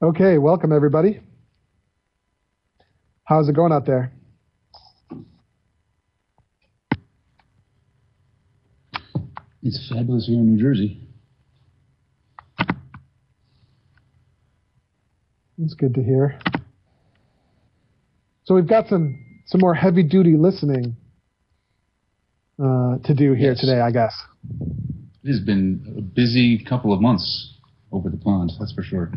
Okay, welcome everybody. How's it going out there? It's fabulous here in New Jersey. It's good to hear. So we've got some some more heavy duty listening uh, to do here Yes. today, I guess. It has been a busy couple of months over the pond, that's for sure.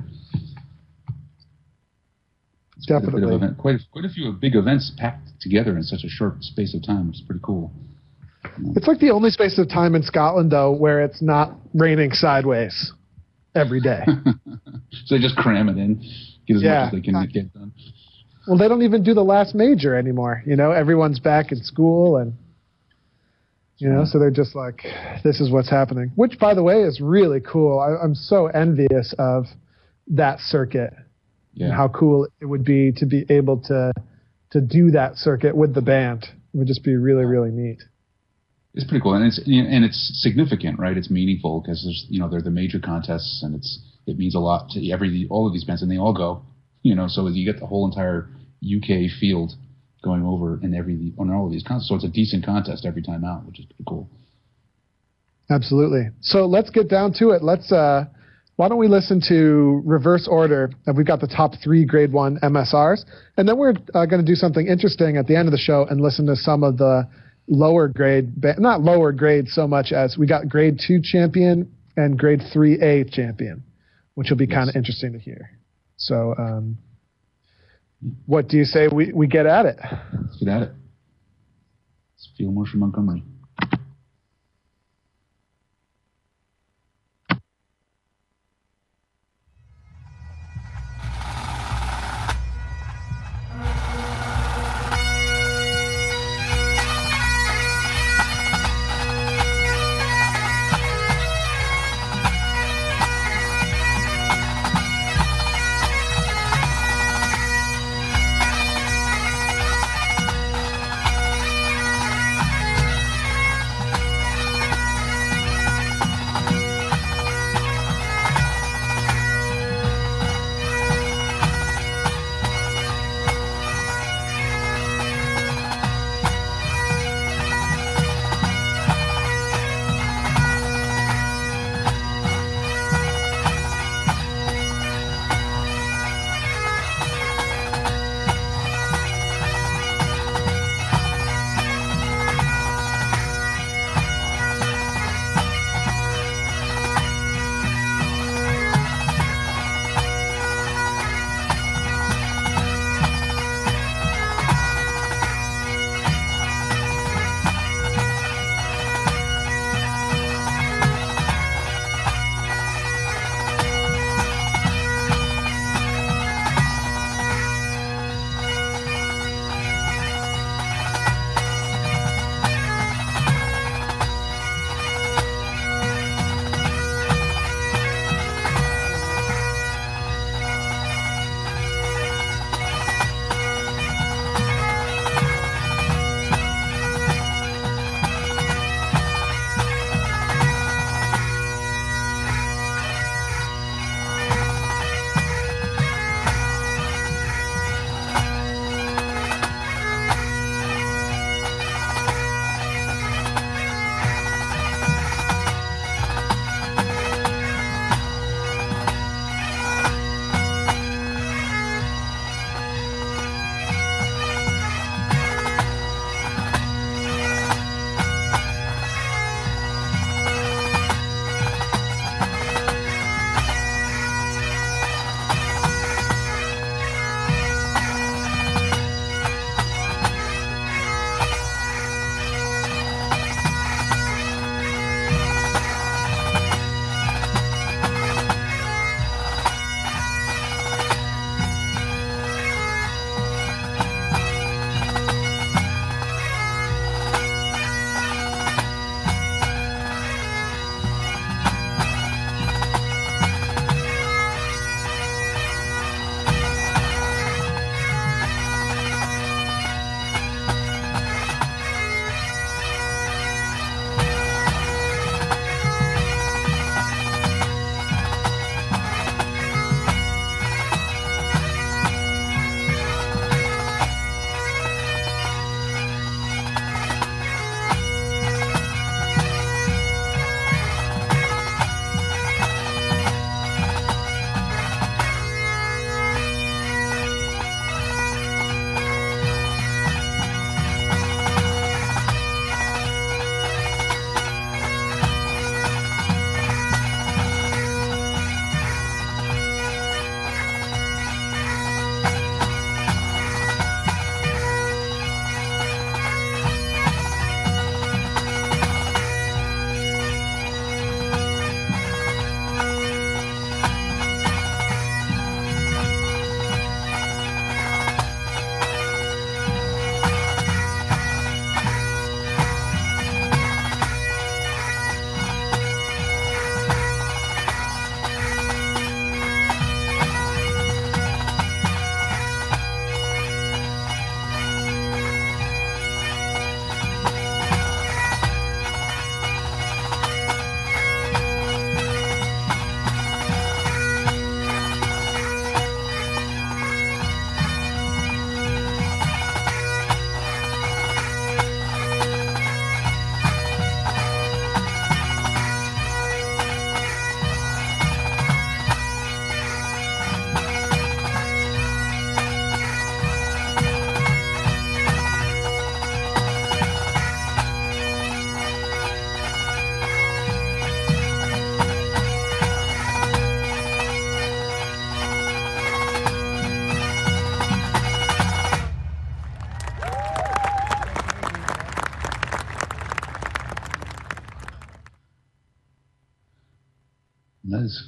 It's quite a Definitely. event- quite, a, quite a few big events packed together in such a short space of time, is pretty cool. It's like the only space of time in Scotland though where it's not raining sideways every day. so they just cram it in, get as Yeah. much as they can get done. well, they don't even do the last major anymore. You know, everyone's back in school and you know, so they're just like, this is what's happening. Which, by the way, is really cool. I, I'm so envious of that circuit Yeah. and how cool it would be to be able to to do that circuit with the band. It would just be really, really neat. It's pretty cool, and it's and it's significant, right? It's meaningful because there's you know they're the major contests, and it's it means a lot to every all of these bands, and they all go, you know. So you get the whole entire UK field going over in every on all of these contests. So it's a decent contest every time out, which is pretty cool. Absolutely. So let's get down to it. Let's. Uh, why don't we listen to reverse order? And we've got the top three grade one MSRs, and then we're uh, going to do something interesting at the end of the show and listen to some of the lower grade, not lower grade so much as we got grade two champion and grade three A champion, which will be kind of interesting to hear. So, um, what do you say we, we get at it? Let's get at it. Let's Field Marshal from Montgomery.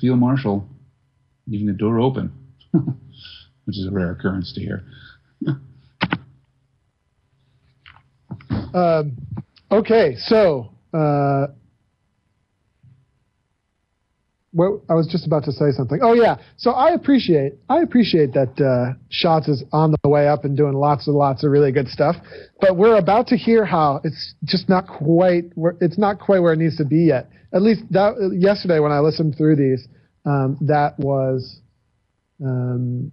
Field marshal leaving the door open, which is a rare occurrence to hear. um, okay, so uh, well, I was just about to say something. Oh yeah, so I appreciate I appreciate that uh, Shotts is on the way up and doing lots and lots of really good stuff. But we're about to hear how it's just not quite where it's not quite where it needs to be yet. At least that yesterday when I listened through these, um, that was, um,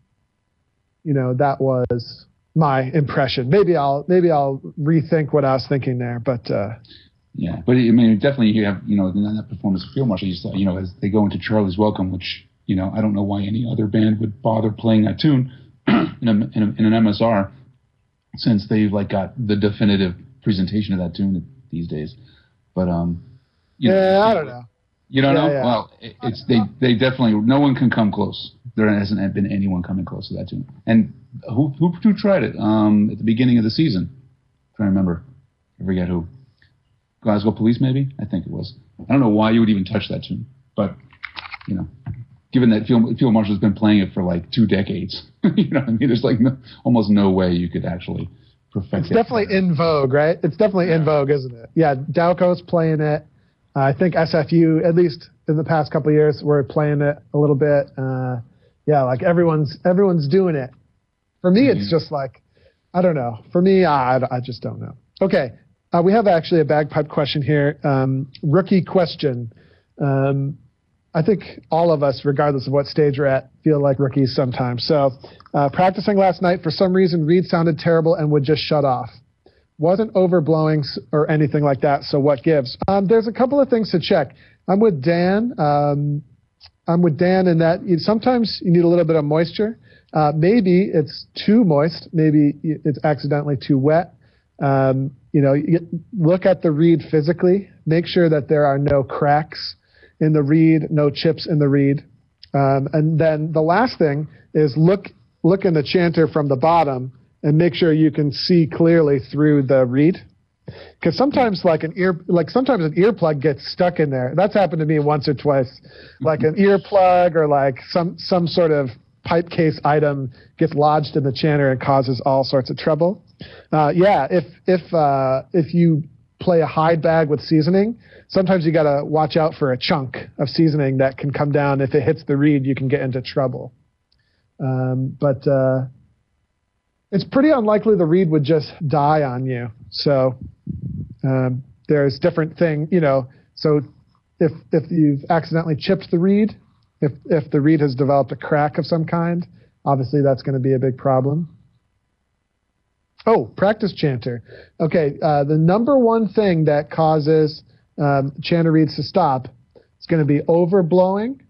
you know, that was my impression. Maybe I'll maybe I'll rethink what I was thinking there, but. Uh, yeah, but I mean, definitely you have you know in that performance of Field Marshal, you, saw, you know as they go into Charlie's Welcome, which you know I don't know why any other band would bother playing that tune in, a, in, a, in an MSR, since they've like got the definitive presentation of that tune these days. But um, yeah, know, I don't know. You don't yeah, know? Yeah. Well, it, it's they they definitely no one can come close. There hasn't been anyone coming close to that tune. And who who, who tried it um, at the beginning of the season? I'm trying to remember, I forget who. Glasgow Police, maybe I think it was. I don't know why you would even touch that tune, but you know, given that Field, Field Marshal's been playing it for like two decades, you know, I mean, there's like no, almost no way you could actually perfect it's it. definitely in vogue, right? It's definitely yeah. in vogue, isn't it? Yeah, Dowco's playing it. Uh, I think SFU, at least in the past couple years, we're playing it a little bit. Uh, yeah, like everyone's everyone's doing it. For me, mm-hmm. it's just like I don't know. For me, I, I just don't know. Okay, uh, we have actually a bagpipe question here. Um, rookie question. Um, I think all of us, regardless of what stage we're at, feel like rookies sometimes. So, uh, practicing last night, for some reason, Reed sounded terrible and would just shut off. Wasn't overblowing or anything like that. So, what gives? Um, there's a couple of things to check. I'm with Dan. Um, I'm with Dan in that sometimes you need a little bit of moisture. Uh, maybe it's too moist. Maybe it's accidentally too wet. Um, you know, look at the reed physically, make sure that there are no cracks in the reed, no chips in the reed. Um, and then the last thing is look look in the chanter from the bottom and make sure you can see clearly through the reed. Because sometimes, like an ear, like sometimes an earplug gets stuck in there. That's happened to me once or twice. Like an earplug or like some some sort of pipe case item gets lodged in the chanter and causes all sorts of trouble. Uh, yeah, if if uh, if you play a hide bag with seasoning, sometimes you got to watch out for a chunk of seasoning that can come down. If it hits the reed, you can get into trouble. Um, but uh, it's pretty unlikely the reed would just die on you. So um, there's different thing, you know. So if if you've accidentally chipped the reed, if if the reed has developed a crack of some kind, obviously that's going to be a big problem. Oh, practice chanter. Okay, uh, the number one thing that causes um, chanter reeds to stop is going to be overblowing.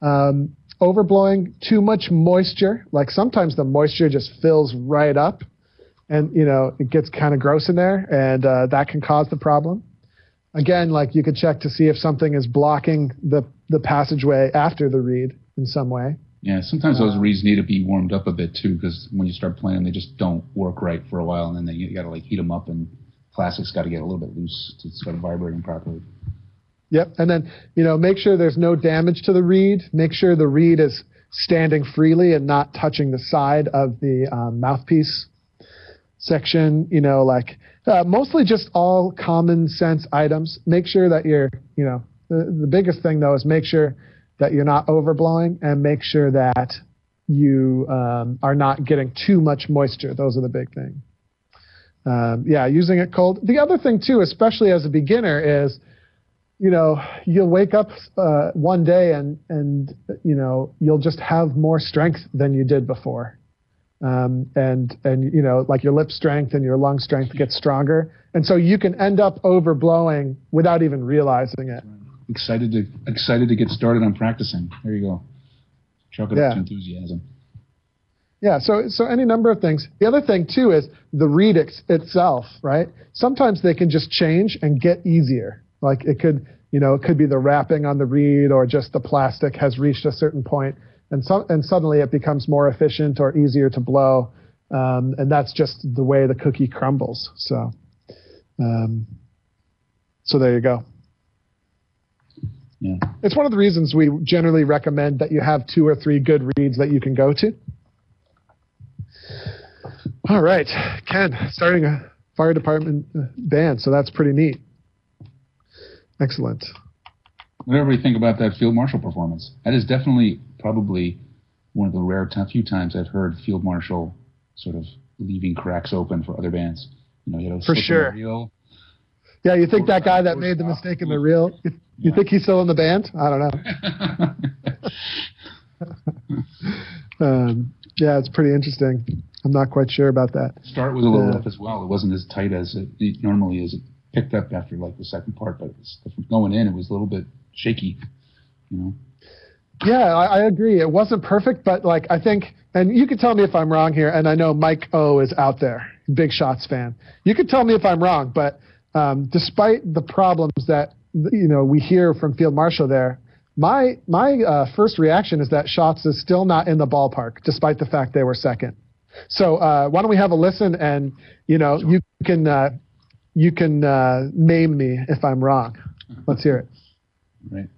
Um, overblowing, too much moisture. Like sometimes the moisture just fills right up, and you know it gets kind of gross in there, and uh, that can cause the problem. Again, like you could check to see if something is blocking the the passageway after the reed in some way. Yeah, sometimes those uh, reeds need to be warmed up a bit too, because when you start playing, they just don't work right for a while, and then they, you got to like heat them up, and plastic's got to get a little bit loose to start vibrating properly. Yep, and then you know make sure there's no damage to the reed. Make sure the reed is standing freely and not touching the side of the um, mouthpiece section. You know, like uh, mostly just all common sense items. Make sure that you're, you know, the, the biggest thing though is make sure that you're not overblowing and make sure that you um, are not getting too much moisture. Those are the big things. Um, yeah, using it cold. The other thing too, especially as a beginner, is you know you'll wake up uh, one day and and you know you'll just have more strength than you did before, um, and and you know like your lip strength and your lung strength gets stronger, and so you can end up overblowing without even realizing it excited to excited to get started on practicing. There you go. Chalk it yeah. up to enthusiasm. Yeah, so so any number of things. The other thing too is the reed ex- itself, right? Sometimes they can just change and get easier. Like it could, you know, it could be the wrapping on the reed or just the plastic has reached a certain point, and so and suddenly it becomes more efficient or easier to blow, um, and that's just the way the cookie crumbles. So, um, so there you go. Yeah. It's one of the reasons we generally recommend that you have two or three good reeds that you can go to. All right, Ken, starting a fire department uh, band, so that's pretty neat. Excellent. What do everybody think about that field marshal performance? That is definitely probably one of the rare t- few times I've heard field marshal sort of leaving cracks open for other bands. You know, you know, For slip in the sure. reel. Yeah, you think that guy that made the mistake in the reel? You, you think he's still in the band? I don't know. Um, yeah, it's pretty interesting. I'm not quite sure about that. Start was a little Yeah. rough as well. It wasn't as tight as it, it normally is. It picked up after like the second part, but it's, going in, it was a little bit shaky. You know. Yeah, I, I agree. It wasn't perfect, but like I think, and you can tell me if I'm wrong here. And I know Mike O is out there, big Shotts fan. You can tell me if I'm wrong, but um, despite the problems that you know we hear from Field Marshal there, my my uh, first reaction is that Shotts is still not in the ballpark, despite the fact they were second. So uh, why don't we have a listen, and you know you can uh, you can uh, name me if I'm wrong. Let's hear it. Right.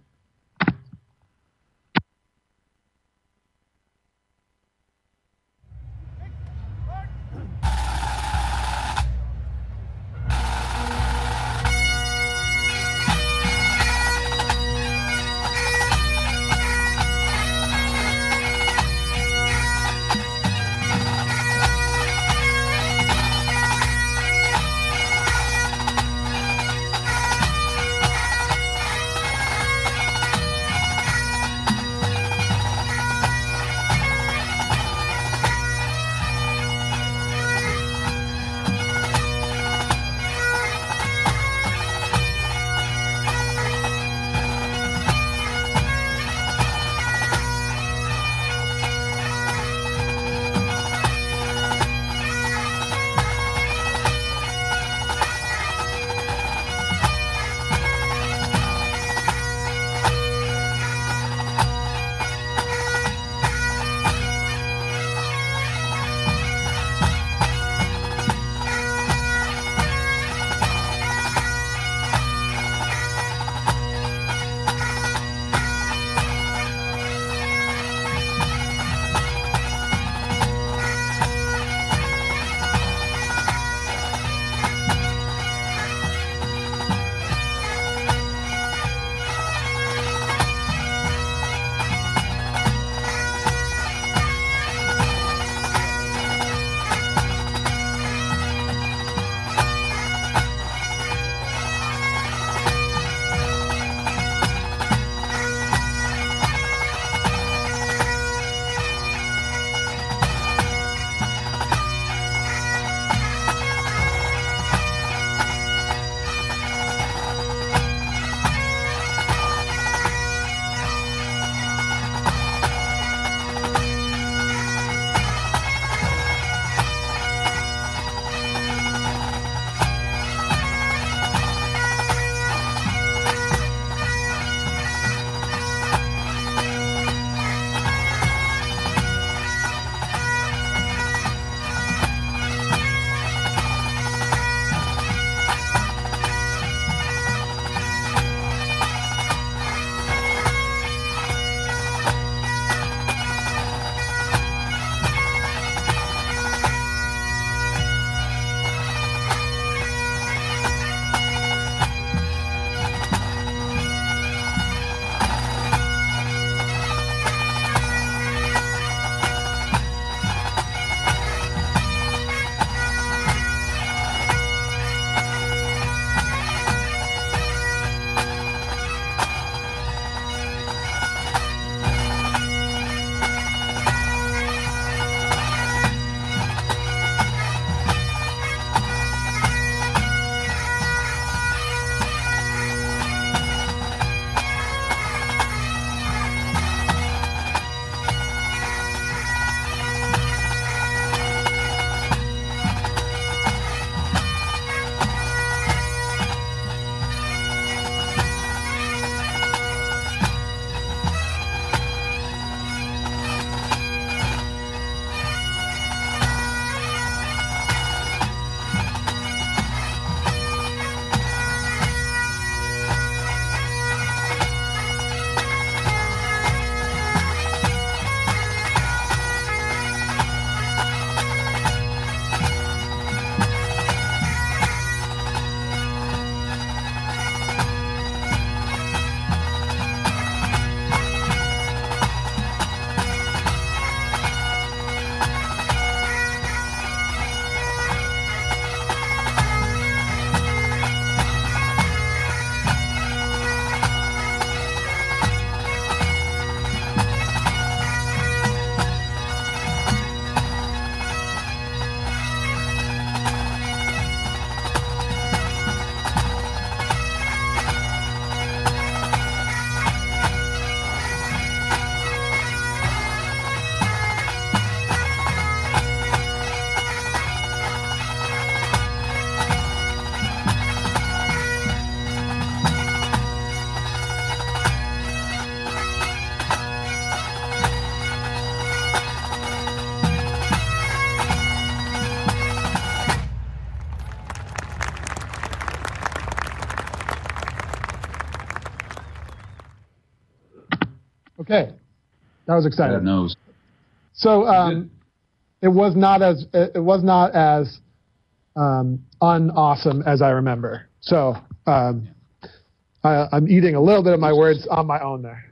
Okay, that was God exciting. knows. So um, it was not as it was not as um, unawesome as I remember. So um, I, I'm eating a little bit of my words on my own there.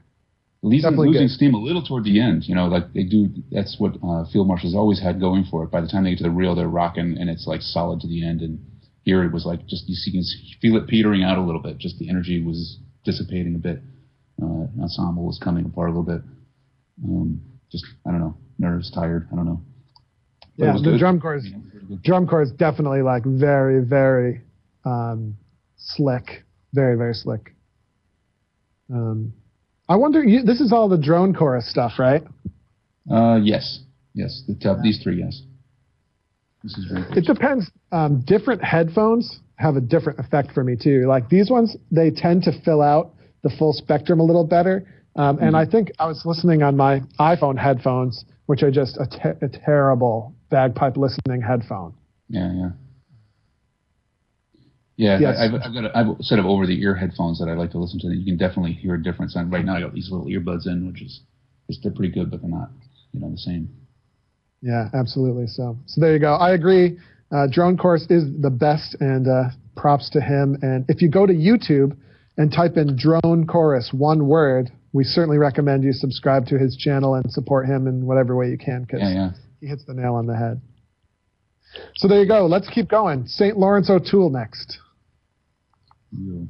Losing, losing steam a little toward the end, you know, like they do. That's what uh, field marshals always had going for it. By the time they get to the reel, they're rocking, and it's like solid to the end. And here it was like just you see, you can feel it petering out a little bit. Just the energy was dissipating a bit. Uh, ensemble was coming apart a little bit. Um, just I don't know, nerves, tired. I don't know. But Yeah, the good. drum corps is You know, pretty good. drum corps is definitely like very very um, slick, very very slick. Um, I wonder. You, this is all the drone chorus stuff, right? Uh, yes, yes. The top, these three, yes. This is very It depends. Um, different headphones have a different effect for me too. Like these ones, they tend to fill out the full spectrum a little better. Um, and I think I was listening on my iPhone headphones, which are just a, te- a terrible bagpipe listening headphone. Yeah, yeah. Yeah, Yes. I, I've, I've got a, I've set of over-the-ear headphones that I like to listen to. That you can definitely hear a difference. And right now, I got these little earbuds in, which is, is they're pretty good, but they're not, you know, the same. Yeah, absolutely. So, so there you go. I agree. Uh, Drone Chorus is the best, and uh, props to him. And if you go to YouTube and type in Drone Chorus, one word, we certainly recommend you subscribe to his channel and support him in whatever way you can because Yeah, yeah. he hits the nail on the head. So there you go. Let's keep going. St. Laurence O'Toole next. You-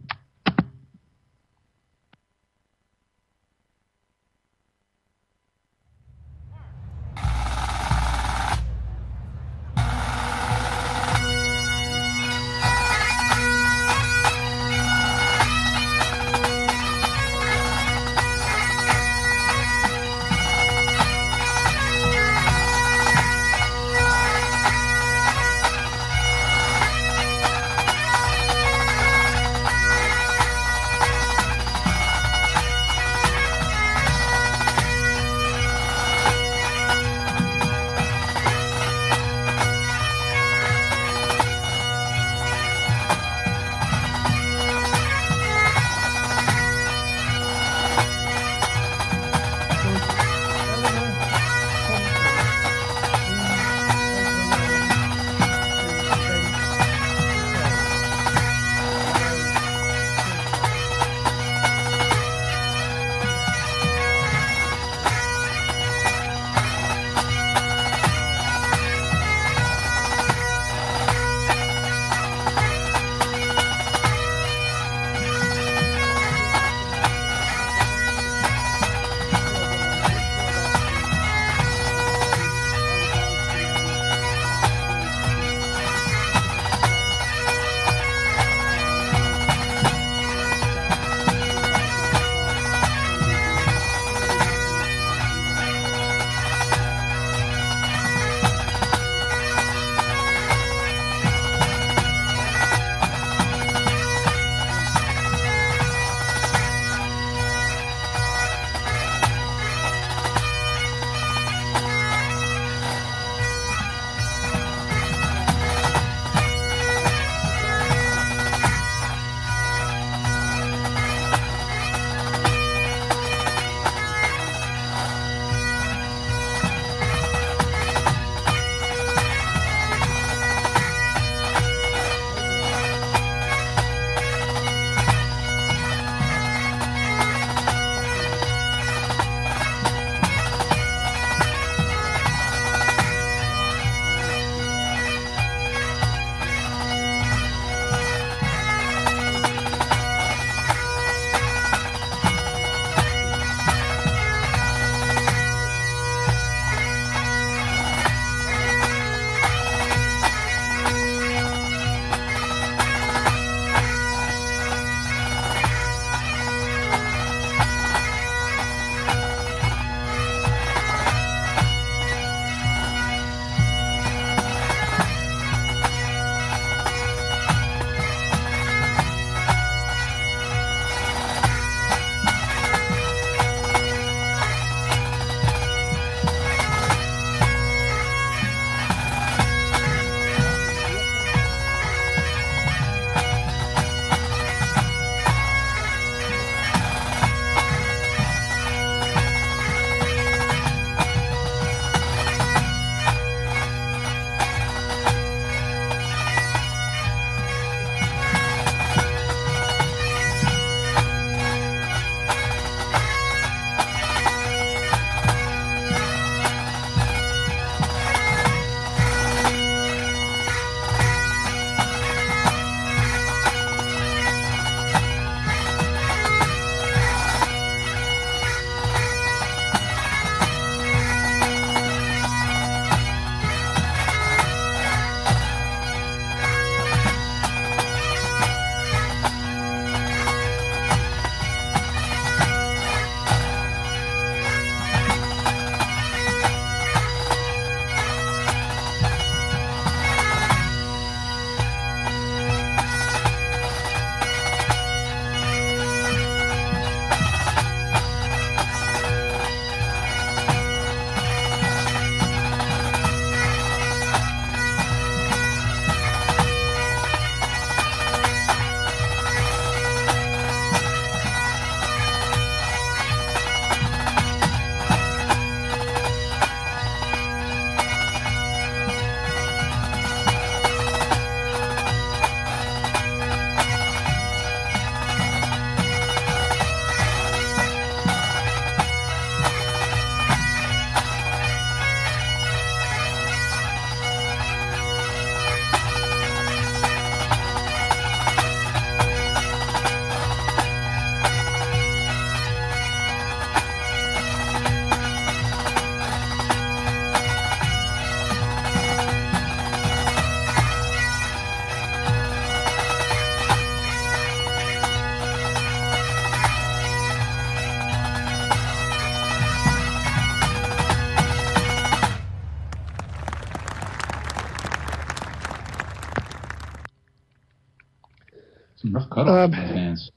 Um, fans.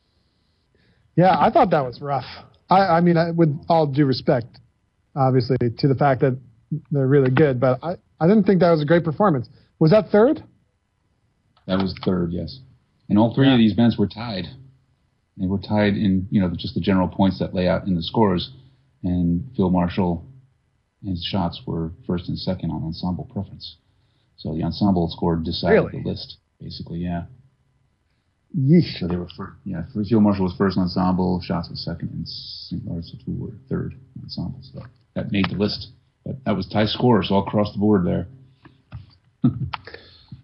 Yeah, I thought that was rough. I, I mean, I, with all due respect, obviously, to the fact that they're really good, but I, I didn't think that was a great performance. Was that third? That was third, yes. And all three Yeah. of these events were tied. They were tied in, you know, just the general points that lay out in the scores. And Field Marshal, his Shotts were first and second on ensemble preference. So the ensemble score decided Really? the list, basically, yeah. Yeesh. So they were first, yeah. Field Marshal was first ensemble, Shotts was second, and St. Laurence two were third ensemble. So that made the list. But that was tie scores all across the board there.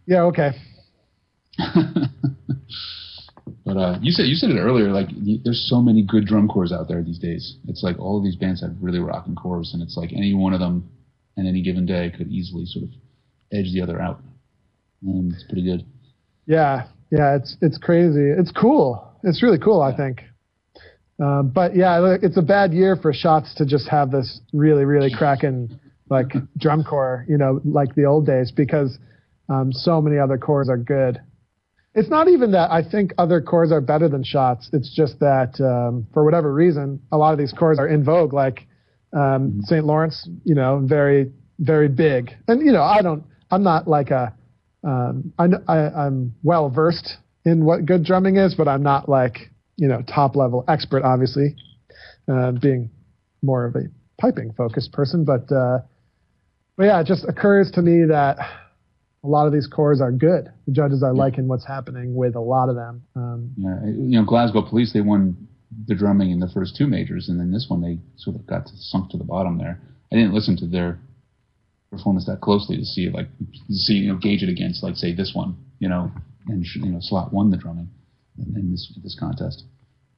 Yeah, okay. But uh, you said you said it earlier. Like there's so many good drum corps out there these days. It's like all of these bands have really rocking corps, and it's like any one of them, on any given day, could easily sort of edge the other out. Um, it's pretty good. Yeah, yeah, it's it's crazy. It's cool. It's really cool, I think. Uh, but yeah, it's a bad year for Shotts to just have this really, really cracking like drum corps, you know, like the old days, because um, so many other corps are good. It's not even that I think other corps are better than Shotts. It's just that um, for whatever reason, a lot of these corps are in vogue. Like um, St. Laurence, you know, very, very big. And you know, I don't, I'm not like a, um, I, I, I'm well versed in what good drumming is, but I'm not like you know top level expert, obviously, uh, being more of a piping focused person. But uh, but yeah, it just occurs to me that a lot of these corps are good. The judges are liking what's happening with a lot of them. Um, Yeah, you know, Glasgow Police they won the drumming in the first two majors, and then this one they sort of got to, sunk to the bottom there. I didn't listen to their performance that closely to see like see you know gauge it against like say this one, you know, and you know SLOT won the drumming in, in this this contest.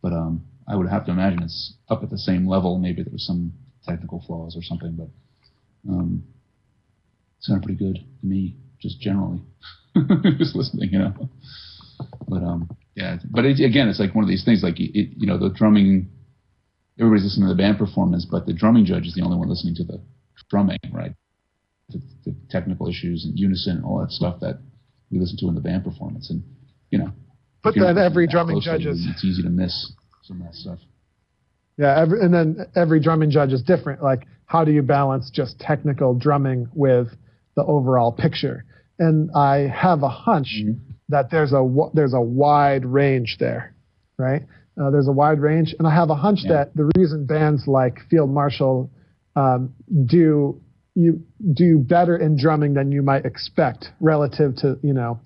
But um, I would have to imagine it's up at the same level. Maybe there was some technical flaws or something, but um, it sounded pretty good to me, just generally, just listening, you know. But um, yeah, but it, again, it's like one of these things. Like it, you know, the drumming, everybody's listening to the band performance, but the drumming judge is the only one listening to the drumming, right? The, the technical issues and unison and all that stuff that we listen to in the band performance, and you know. but if you're then not every that drumming judge is It's easy to miss some of that stuff. Yeah, every, and then every drumming judge is different. Like, how do you balance just technical drumming with the overall picture? And I have a hunch that there's a there's a wide range there, right? Uh, there's a wide range, and I have a hunch Yeah. that the reason bands like Field Marshal um, do you do better in drumming than you might expect relative to you know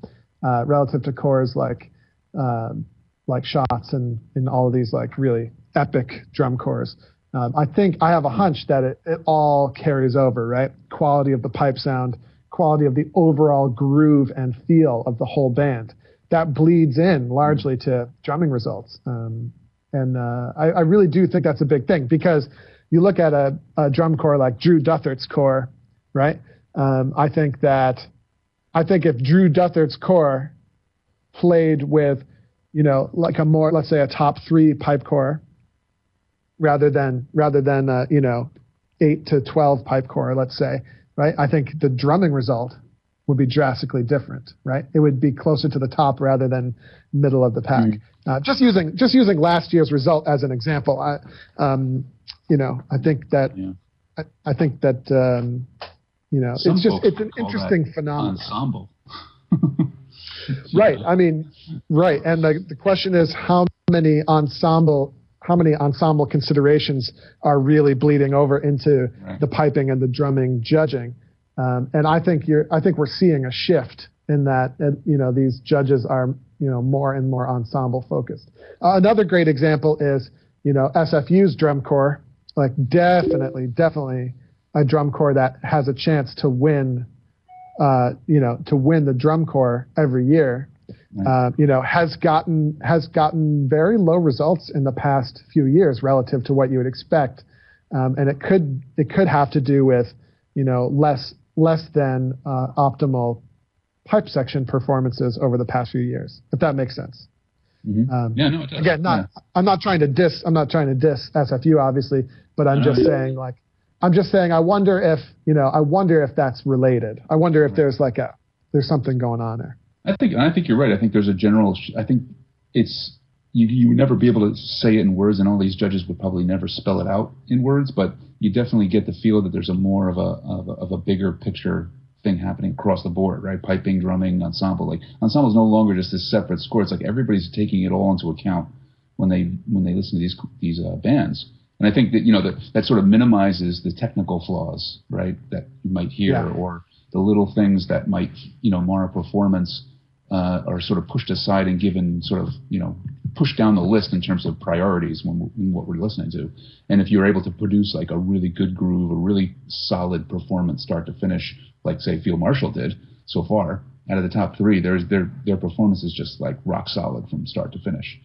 uh, relative to corps like um, like Shotts and and all of these like really epic drum corps. Um, I think I have a hunch that it, it all carries over, right? Quality of the pipe sound, quality of the overall groove and feel of the whole band. That bleeds in largely to drumming results. Um, and uh, I, I really do think that's a big thing because you look at a, a drum corps like Drew Duthart's corps, right? Um, I think that I think if Drew Duthart's corps played with, you know, like a more, let's say, a top three pipe corps, rather than rather than uh, you know, eight to twelve pipe corps, let's say, right? I think the drumming result would be drastically different, right? It would be closer to the top rather than middle of the pack. Uh, just using just using last year's result as an example, I, um, you know, I think that Yeah. I, I think that um, you know, Some it's just it's an interesting phenomenon. Ensemble. Right. I mean, right. And the, the question is how many ensemble how many ensemble considerations are really bleeding over into Right. the piping and the drumming judging. Um, and I think you're I think we're seeing a shift in that uh, you know these judges are you know more and more ensemble focused. Uh, another great example is you know SFU's drum corps, like definitely definitely a drum corps that has a chance to win uh, you know, to win the drum corps every year, uh, you know, has gotten has gotten very low results in the past few years relative to what you would expect, um, and it could it could have to do with, you know, less less than uh, optimal pipe section performances over the past few years, if that makes sense. Mhm. Um, yeah, no, it does. Again, not I'm not trying to diss I'm not trying to diss SFU obviously, but I'm just Uh, saying like I'm just saying I wonder if you know I wonder if that's related. I wonder if there's like a there's something going on there. I think I think you're right. I think there's a general. I think it's you you would never be able to say it in words, and all these judges would probably never spell it out in words, but you definitely get the feel that there's a more of a of a, of a bigger picture thing happening across the board, right? Piping, drumming, ensemble. Like ensemble is no longer just this separate score. It's like everybody's taking it all into account when they when they listen to these these uh, bands. And I think that you know that that sort of minimizes the technical flaws, right? That you might hear Yeah. or the little things that might you know mar a performance uh, are sort of pushed aside and given sort of you know pushed down the list in terms of priorities when, when what we're listening to. And if you're able to produce like a really good groove, a really solid performance, start to finish, like say Field Marshal did so far, out of the top three, there's their their performance is just like rock solid from start to finish.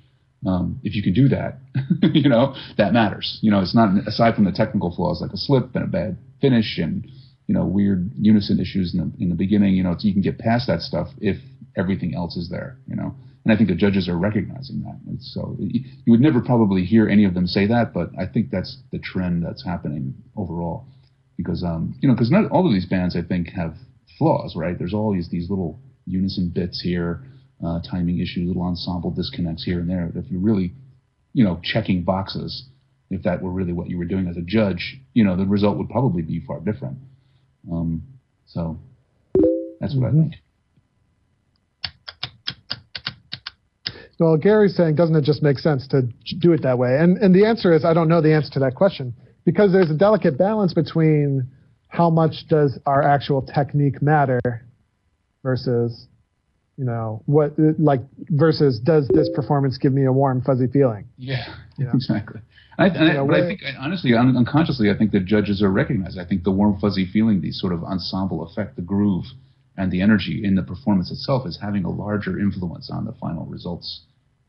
Um, if you can do that, you know that matters. You know, it's not aside from the technical flaws like a slip and a bad finish and you know weird unison issues in the in the beginning. You know, you can get past that stuff if everything else is there. You know, and I think the judges are recognizing that. It's so you would never probably hear any of them say that, but I think that's the trend that's happening overall. Because um, you know, because not all of these bands I think have flaws, right? There's always these little unison bits here, uh, timing issues, little ensemble disconnects here and there. If you're really, you know, checking boxes, if that were really what you were doing as a judge, you know, the result would probably be far different. Um, so that's what Mhm. I think. Well, Gary's saying, doesn't it just make sense to do it that way? And and the answer is, I don't know the answer to that question because there's a delicate balance between how much does our actual technique matter versus, you know, what like versus does this performance give me a warm fuzzy feeling? Yeah, Yeah. exactly. I, I, but I think, honestly, un- unconsciously, I think the judges are recognized. I think the warm, fuzzy feeling, the sort of ensemble effect, the groove, and the energy in the performance itself is having a larger influence on the final results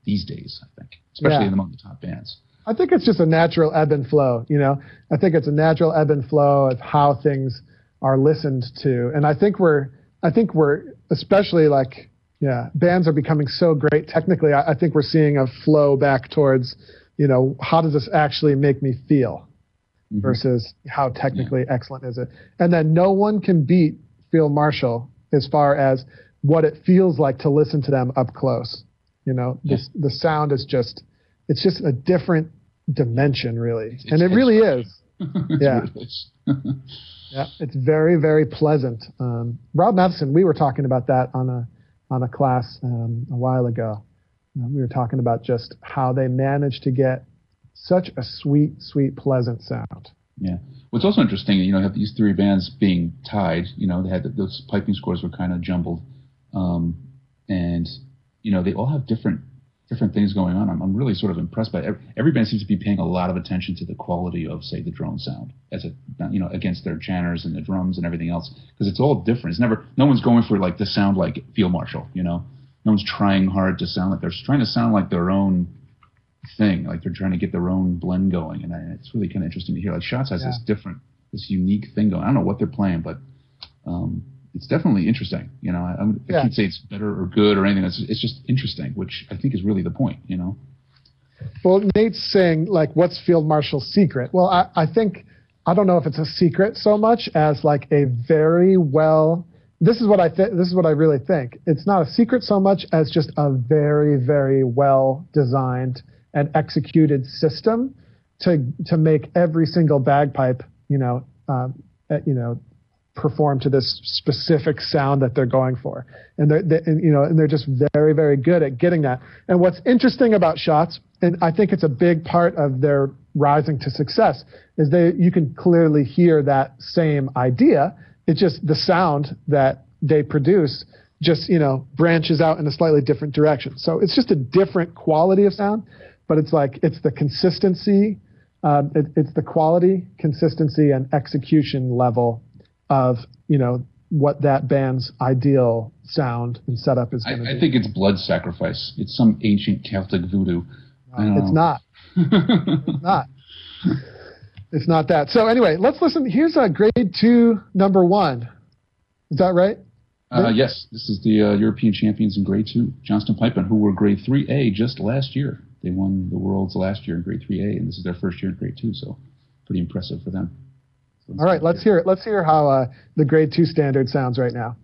these days, I think, especially Yeah. among the top bands. I think it's just a natural ebb and flow. You know, I think it's a natural ebb and flow of how things are listened to, and I think we're, I think we're especially like, yeah, bands are becoming so great technically. I, I think we're seeing a flow back towards, you know, how does this actually make me feel Mhm. versus how technically excellent is it, and then no one can beat Field Marshal as far as what it feels like to listen to them up close. You know, Yeah. this, the sound is just, it's just a different dimension, really, It's- and it really is. Yeah. what it is. Yeah, it's very, very pleasant. Um, Rob Matheson, we were talking about that on a on a class um, a while ago. Uh, we were talking about just how they managed to get such a sweet, sweet, pleasant sound. Yeah. What's also interesting, you know, have these three bands being tied. You know, they had those piping scores were kind of jumbled, um, and you know they all have different different things going on. I'm, I'm really sort of impressed by every, every band seems to be paying a lot of attention to the quality of, say, the drone sound as a you know against their chanters and the drums and everything else because it's all different. It's never no one's going for like to sound like Field marshal, You know, no one's trying hard to sound like they're trying to sound like their own thing. Like they're trying to get their own blend going, and I, it's really kind of interesting to hear. Like Shotts has this different, this unique thing going. I don't know what they're playing, but um, it's definitely interesting. You know, I, I'm- Yeah. can't say it's better or good or anything. It's, it's just interesting, which I think is really the point. You know, Well, Nate's saying like, what's Field Marshal's secret? Well, I, I think I don't know if it's a secret so much as like a very well. This is what I th- this is what I really think. It's not a secret so much as just a very, very well designed and executed system to to make every single bagpipe, you know, um, uh, you know, perform to this specific sound that they're going for, and they're they, and, you know, and they're just very, very good at getting that. And what's interesting about Shotts, and I think it's a big part of their rising to success, is they you can clearly hear that same idea. It's just the sound that they produce just you know branches out in a slightly different direction. So it's just a different quality of sound, but it's like it's the consistency, um, it, it's the quality, consistency, and execution level of you know what that band's ideal sound and setup is I, going to be. I think it's blood sacrifice. It's some ancient Celtic voodoo. It's know. not. It's not. It's not that. So anyway, let's listen. Here's a grade two number one. Is that right? Uh, yes, this is the uh, European champions in grade two, Johnston Pipeline, who were grade 3A just last year. They won the worlds last year in grade 3A, and this is their first year in grade two, so pretty impressive for them. All right, let's hear it. Let's hear how uh, the grade two standard sounds right now.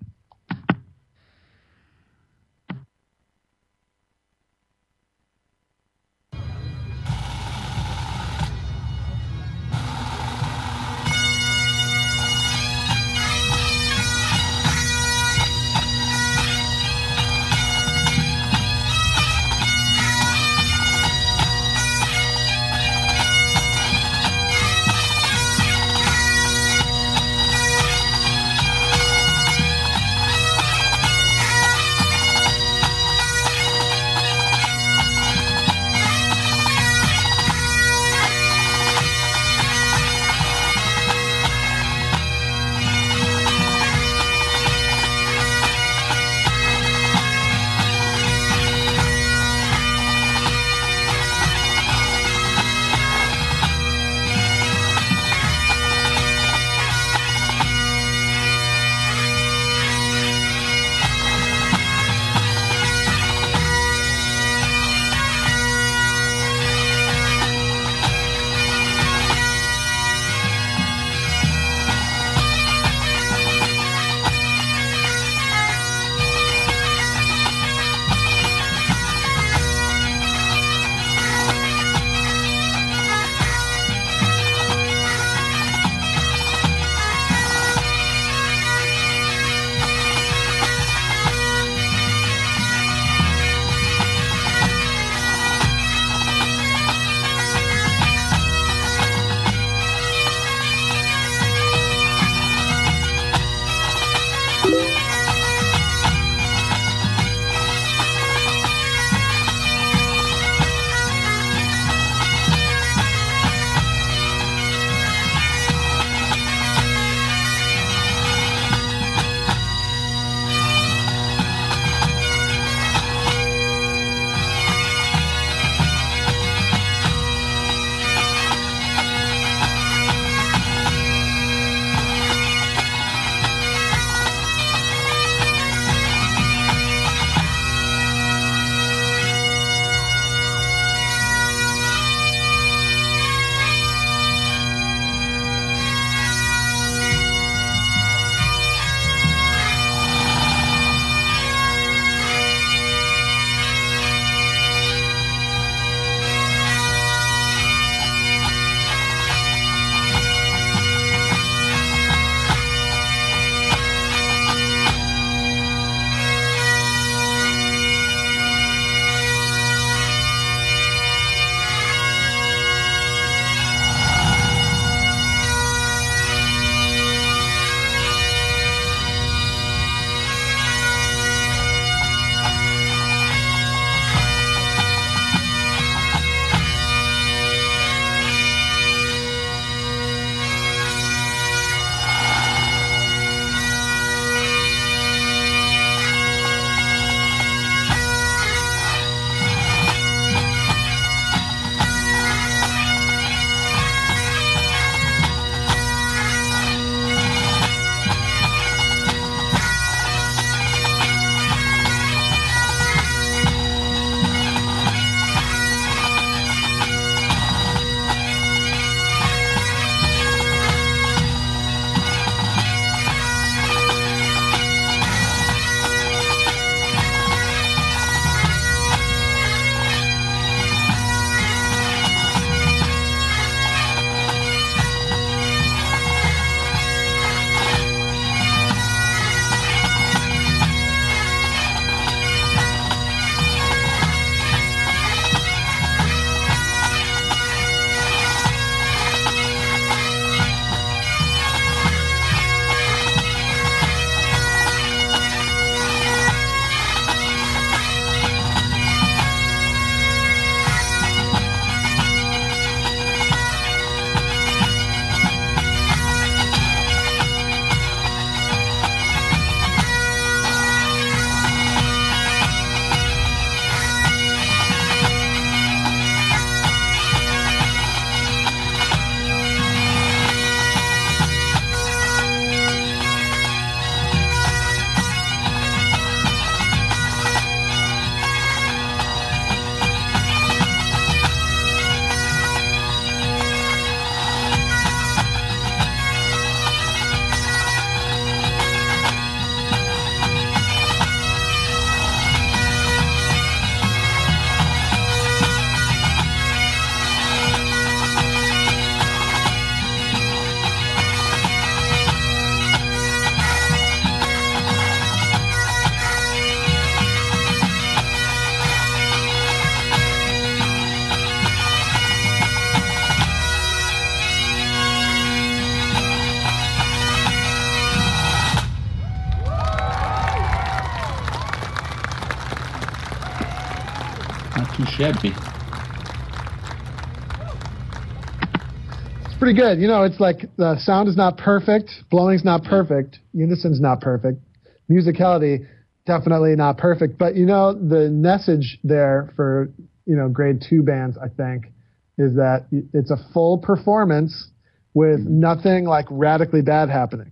Shabby. It's pretty good. You know, it's like the sound is not perfect, blowing's not perfect, unison's not perfect, musicality definitely not perfect. But you know, the message there for you know grade two bands, I think, is that it's a full performance with mm-hmm. nothing like radically bad happening.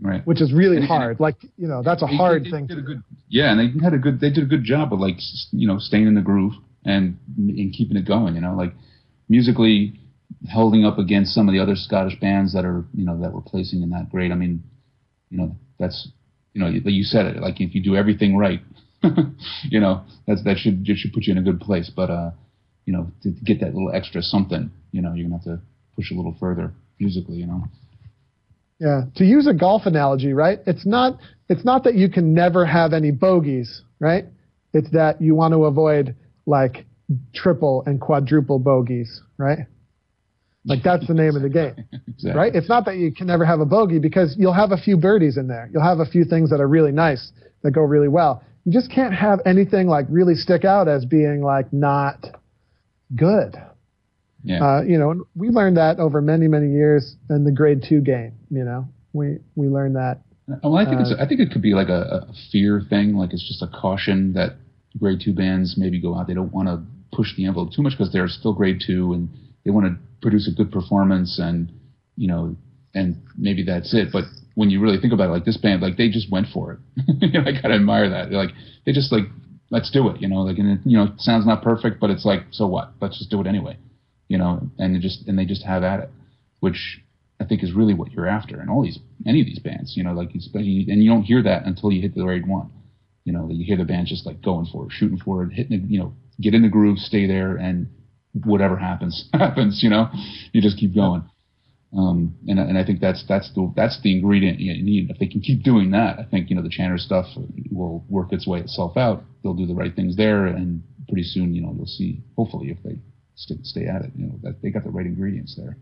Right. Which is really and, hard. And, like you know, that's a they, hard they, thing. Did a good, yeah, and they had a good. They did a good job of like you know staying in the groove and and keeping it going. You know, like musically holding up against some of the other Scottish bands that are you know that were placing in that grade. I mean, you know, that's you know, you said it. Like if you do everything right, you know, that's that should should put you in a good place. But uh, you know, to, to get that little extra something, you know, you're gonna have to push a little further musically. You know. Yeah. To use a golf analogy, right? It's not it's not that you can never have any bogeys, right? It's that you want to avoid like triple and quadruple bogeys, right? Like that's the name of the game, exactly. right? It's not that you can never have a bogey because you'll have a few birdies in there. You'll have a few things that are really nice that go really well. You just can't have anything like really stick out as being like not good. Yeah. Uh, you know, we learned that over many many years in the grade two game. You know, we we learned that. Well, I think uh, it's I think it could be like a, a fear thing. Like it's just a caution that grade two bands maybe go out. They don't want to push the envelope too much because they're still grade two and they want to produce a good performance and you know and maybe that's it but when you really think about it like this band like they just went for it you know, i gotta admire that They're like they just like let's do it you know like and it, you know it sounds not perfect but it's like so what let's just do it anyway you know and just and they just have at it which i think is really what you're after in all these any of these bands you know like especially and you don't hear that until you hit the grade one you know you hear the band just like going for it shooting for it hitting it you know get in the groove stay there and whatever happens happens. You know, you just keep going. Um, and and I think that's that's the that's the ingredient you need. If they can keep doing that, I think you know the Chanter stuff will work its way itself out. They'll do the right things there, and pretty soon you know you'll see. Hopefully, if they stay, stay at it, you know that they got the right ingredients there.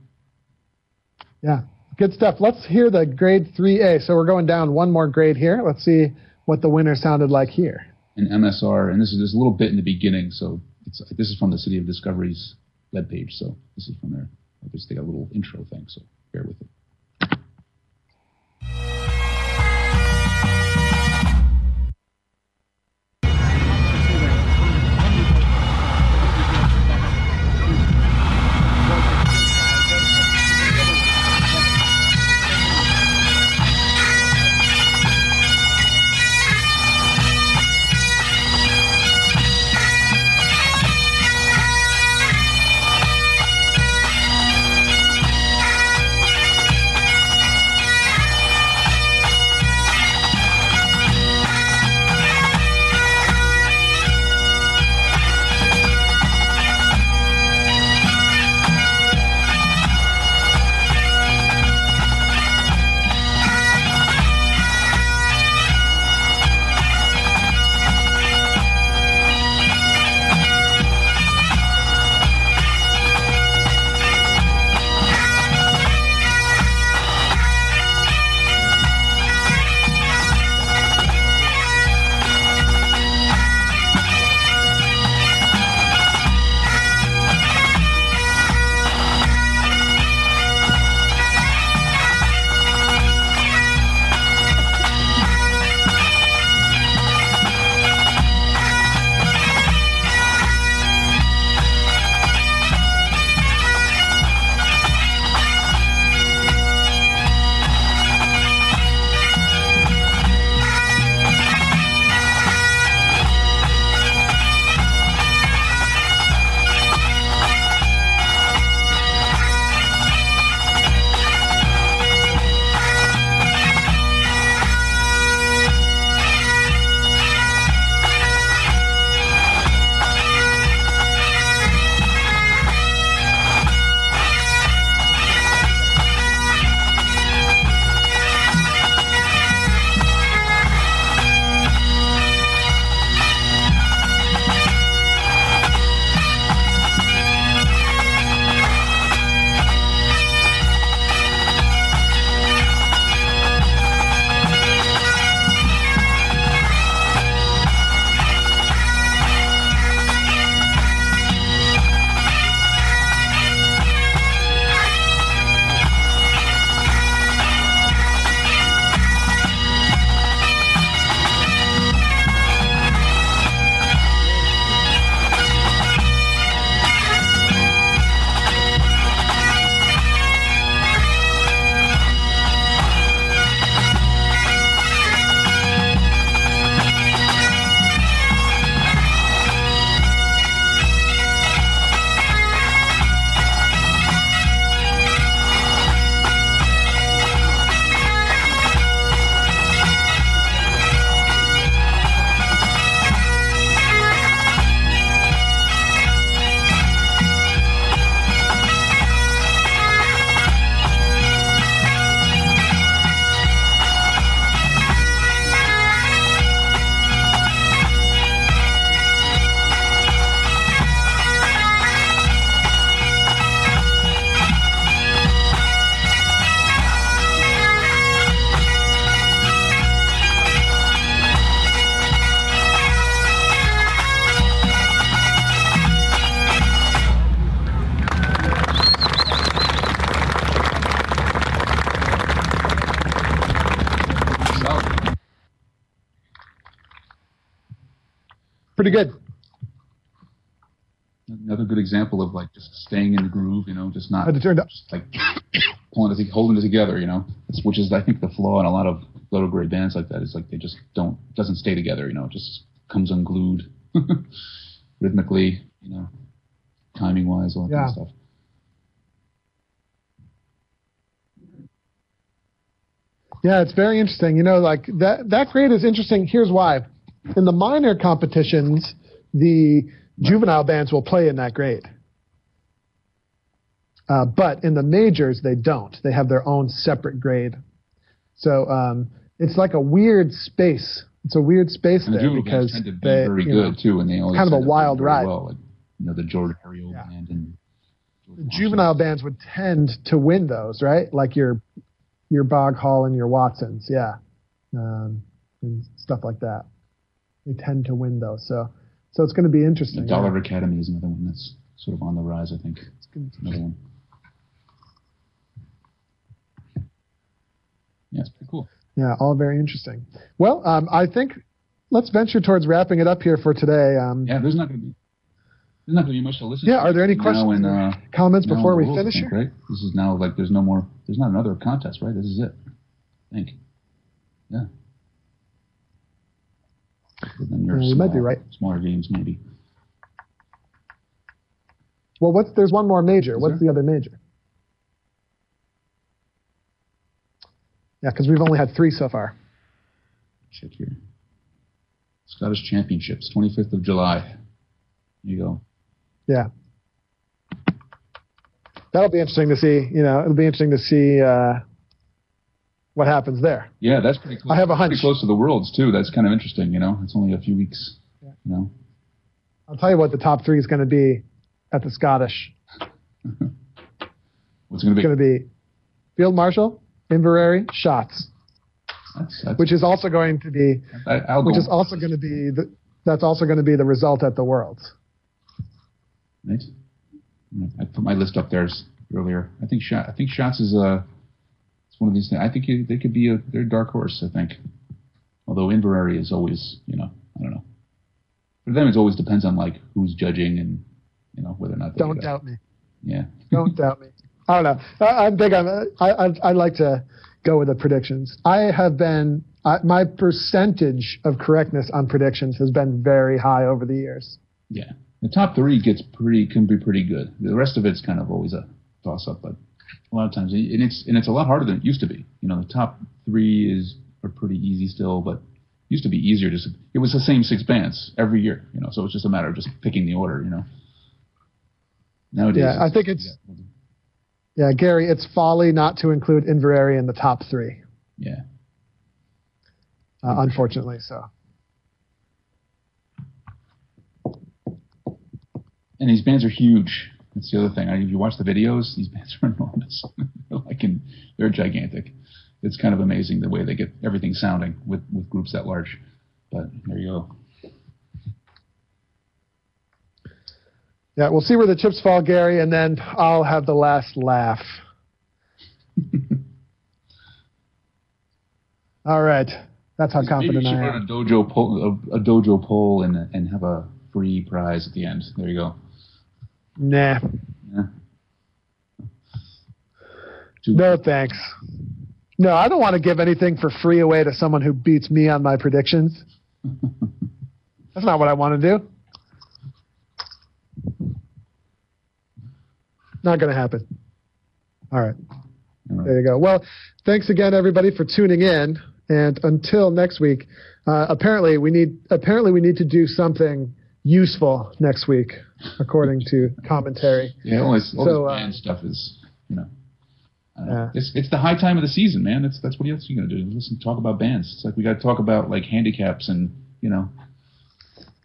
Yeah, good stuff. Let's hear the grade 3A. So we're going down one more grade here. Let's see what the winner sounded like here. An MSR, and this is just a little bit in the beginning, so it's, this is from the City of Discovery's webpage, so this is from there. I just a little intro thing, so bear with it. Groove, you know, just not Had to turn up. just like pulling it, holding it together, you know. It's, which is I think the flaw in a lot of little grade bands like that is like they just don't doesn't stay together, you know. It just comes unglued rhythmically, you know, timing wise, all that kind of stuff. Yeah, it's very interesting. You know, like that that grade is interesting. Here's why. In the minor competitions, the juvenile bands will play in that grade. Uh, but in the majors, they don't. They have their own separate grade. So um, it's like a weird space. It's a weird space And there juvenile because tend to be they, very you know, good too, and they always kind of a tend to do wild ride. Well, like, you know, the Jordan Ariel Yeah. band and the juvenile bands would tend to win those, right? Like your your Boghall and your Watsons, yeah, um, and stuff like that. They tend to win those, so so it's going to be The interesting. Dollar Academy is another one that's sort of on the rise. I think yeah. another one. Yeah, it's pretty cool. Yeah, all very interesting. Well, um, I think let's venture towards wrapping it up here for today. Um, Yeah, there's not going to be there's not going to be much to listen. Yeah, to are there any questions or uh, comments before we finish think, here? Right? This is now like there's no more. There's not another contest, right? This is it. I think. Yeah. But then Yeah, there's you might be right. Smaller games, maybe. Well, what's there's one more major. Is what's there? the other major? Yeah, because we've only had three so far. Check here. Scottish Championships, 25th of July. There you go. Yeah. That'll be interesting to see. You know, it'll be interesting to see uh, what happens there. Yeah, that's pretty close. I have a hunch. Pretty close to the Worlds too. That's kind of interesting. You know, it's only a few weeks. Yeah. You know. I'll tell you what the top three is going to be at the Scottish. What's it going to be? It's going to be Field Marshal, Inveraray, Shotts, That's, that's, which is also going to be, which is also going to be the, that's also going to be the result at the Worlds. Right. I put my list up there earlier. I think shot. I think Shotts is uh it's one of these things. I think they could be a they're a dark horse. I think. Although Inveraray is always, you know, I don't know. For them, it always depends on like who's judging and you know whether or not. Don't a- doubt me. Yeah. Don't doubt me. I don't know. I, I'm big on. I, I I like to go with the predictions. I have been I, my percentage of correctness on predictions has been very high over the years. Yeah. The top three gets pretty can be pretty good. The rest of it's kind of always a toss up, but a lot of times and it's and it's a lot harder than it used to be. You know, the top three is are pretty easy still, but used to be easier. Just it was the same six bands every year. You know, so it's just a matter of just picking the order. You know. Nowadays, Yeah, I think it's- Yeah, Gary, it's folly not to include Inveraray in the top three. yeah. Uh, unfortunately, so. And these bands are huge. That's the other thing. I, if you watch the videos, these bands are enormous. like, in, they're gigantic. It's kind of amazing the way they get everything sounding with, with groups that large. But there you go. Yeah, we'll see where the chips fall, Gary, and then I'll have the last laugh. All right, that's how confident I run am. a dojo poll, a, a dojo poll, and and have a free prize at the end. There you go. Nah, Yeah. No thanks. No, I don't want to give anything for free away to someone who beats me on my predictions. That's not what I want to do. Not going to happen. All right. All right. There you go. Well, thanks again, everybody, for tuning in. And until next week, uh, apparently we need apparently we need to do something useful next week, according to commentary. Yeah, all this, all So, this uh, band stuff is, you know, I don't know. Yeah. it's it's the high time of the season, man. That's that's what else you gonna do? Listen, talk about bands. It's like we got to talk about like handicaps and you know,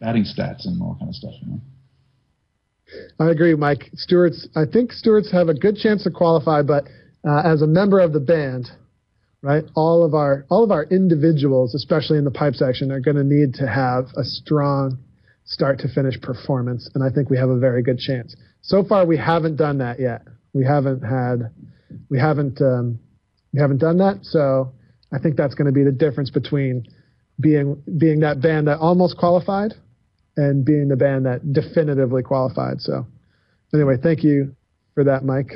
batting stats and all kind of stuff. You know. I agree, Mike. Stewart's. I think Stewart's have a good chance to qualify, but uh, as a member of the band, right? All of our all of our individuals, especially in the pipe section, are going to need to have a strong start to finish performance, and I think we have a very good chance. So far, we haven't done that yet. We haven't had, we haven't, um, we haven't done that. So I think that's going to be the difference between being being that band that almost qualified and being the band that definitively qualified. So, anyway, thank you for that, Mike.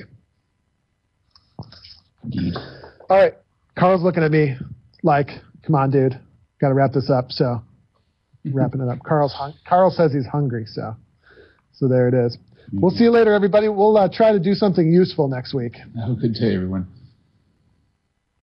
Indeed. All right, Carl's looking at me like, "Come on, dude, got to wrap this up." So, wrapping it up. Carl's hung- Carl says he's hungry, so so there it is. We'll see you later, everybody. We'll uh, try to do something useful next week. Have a good day, everyone.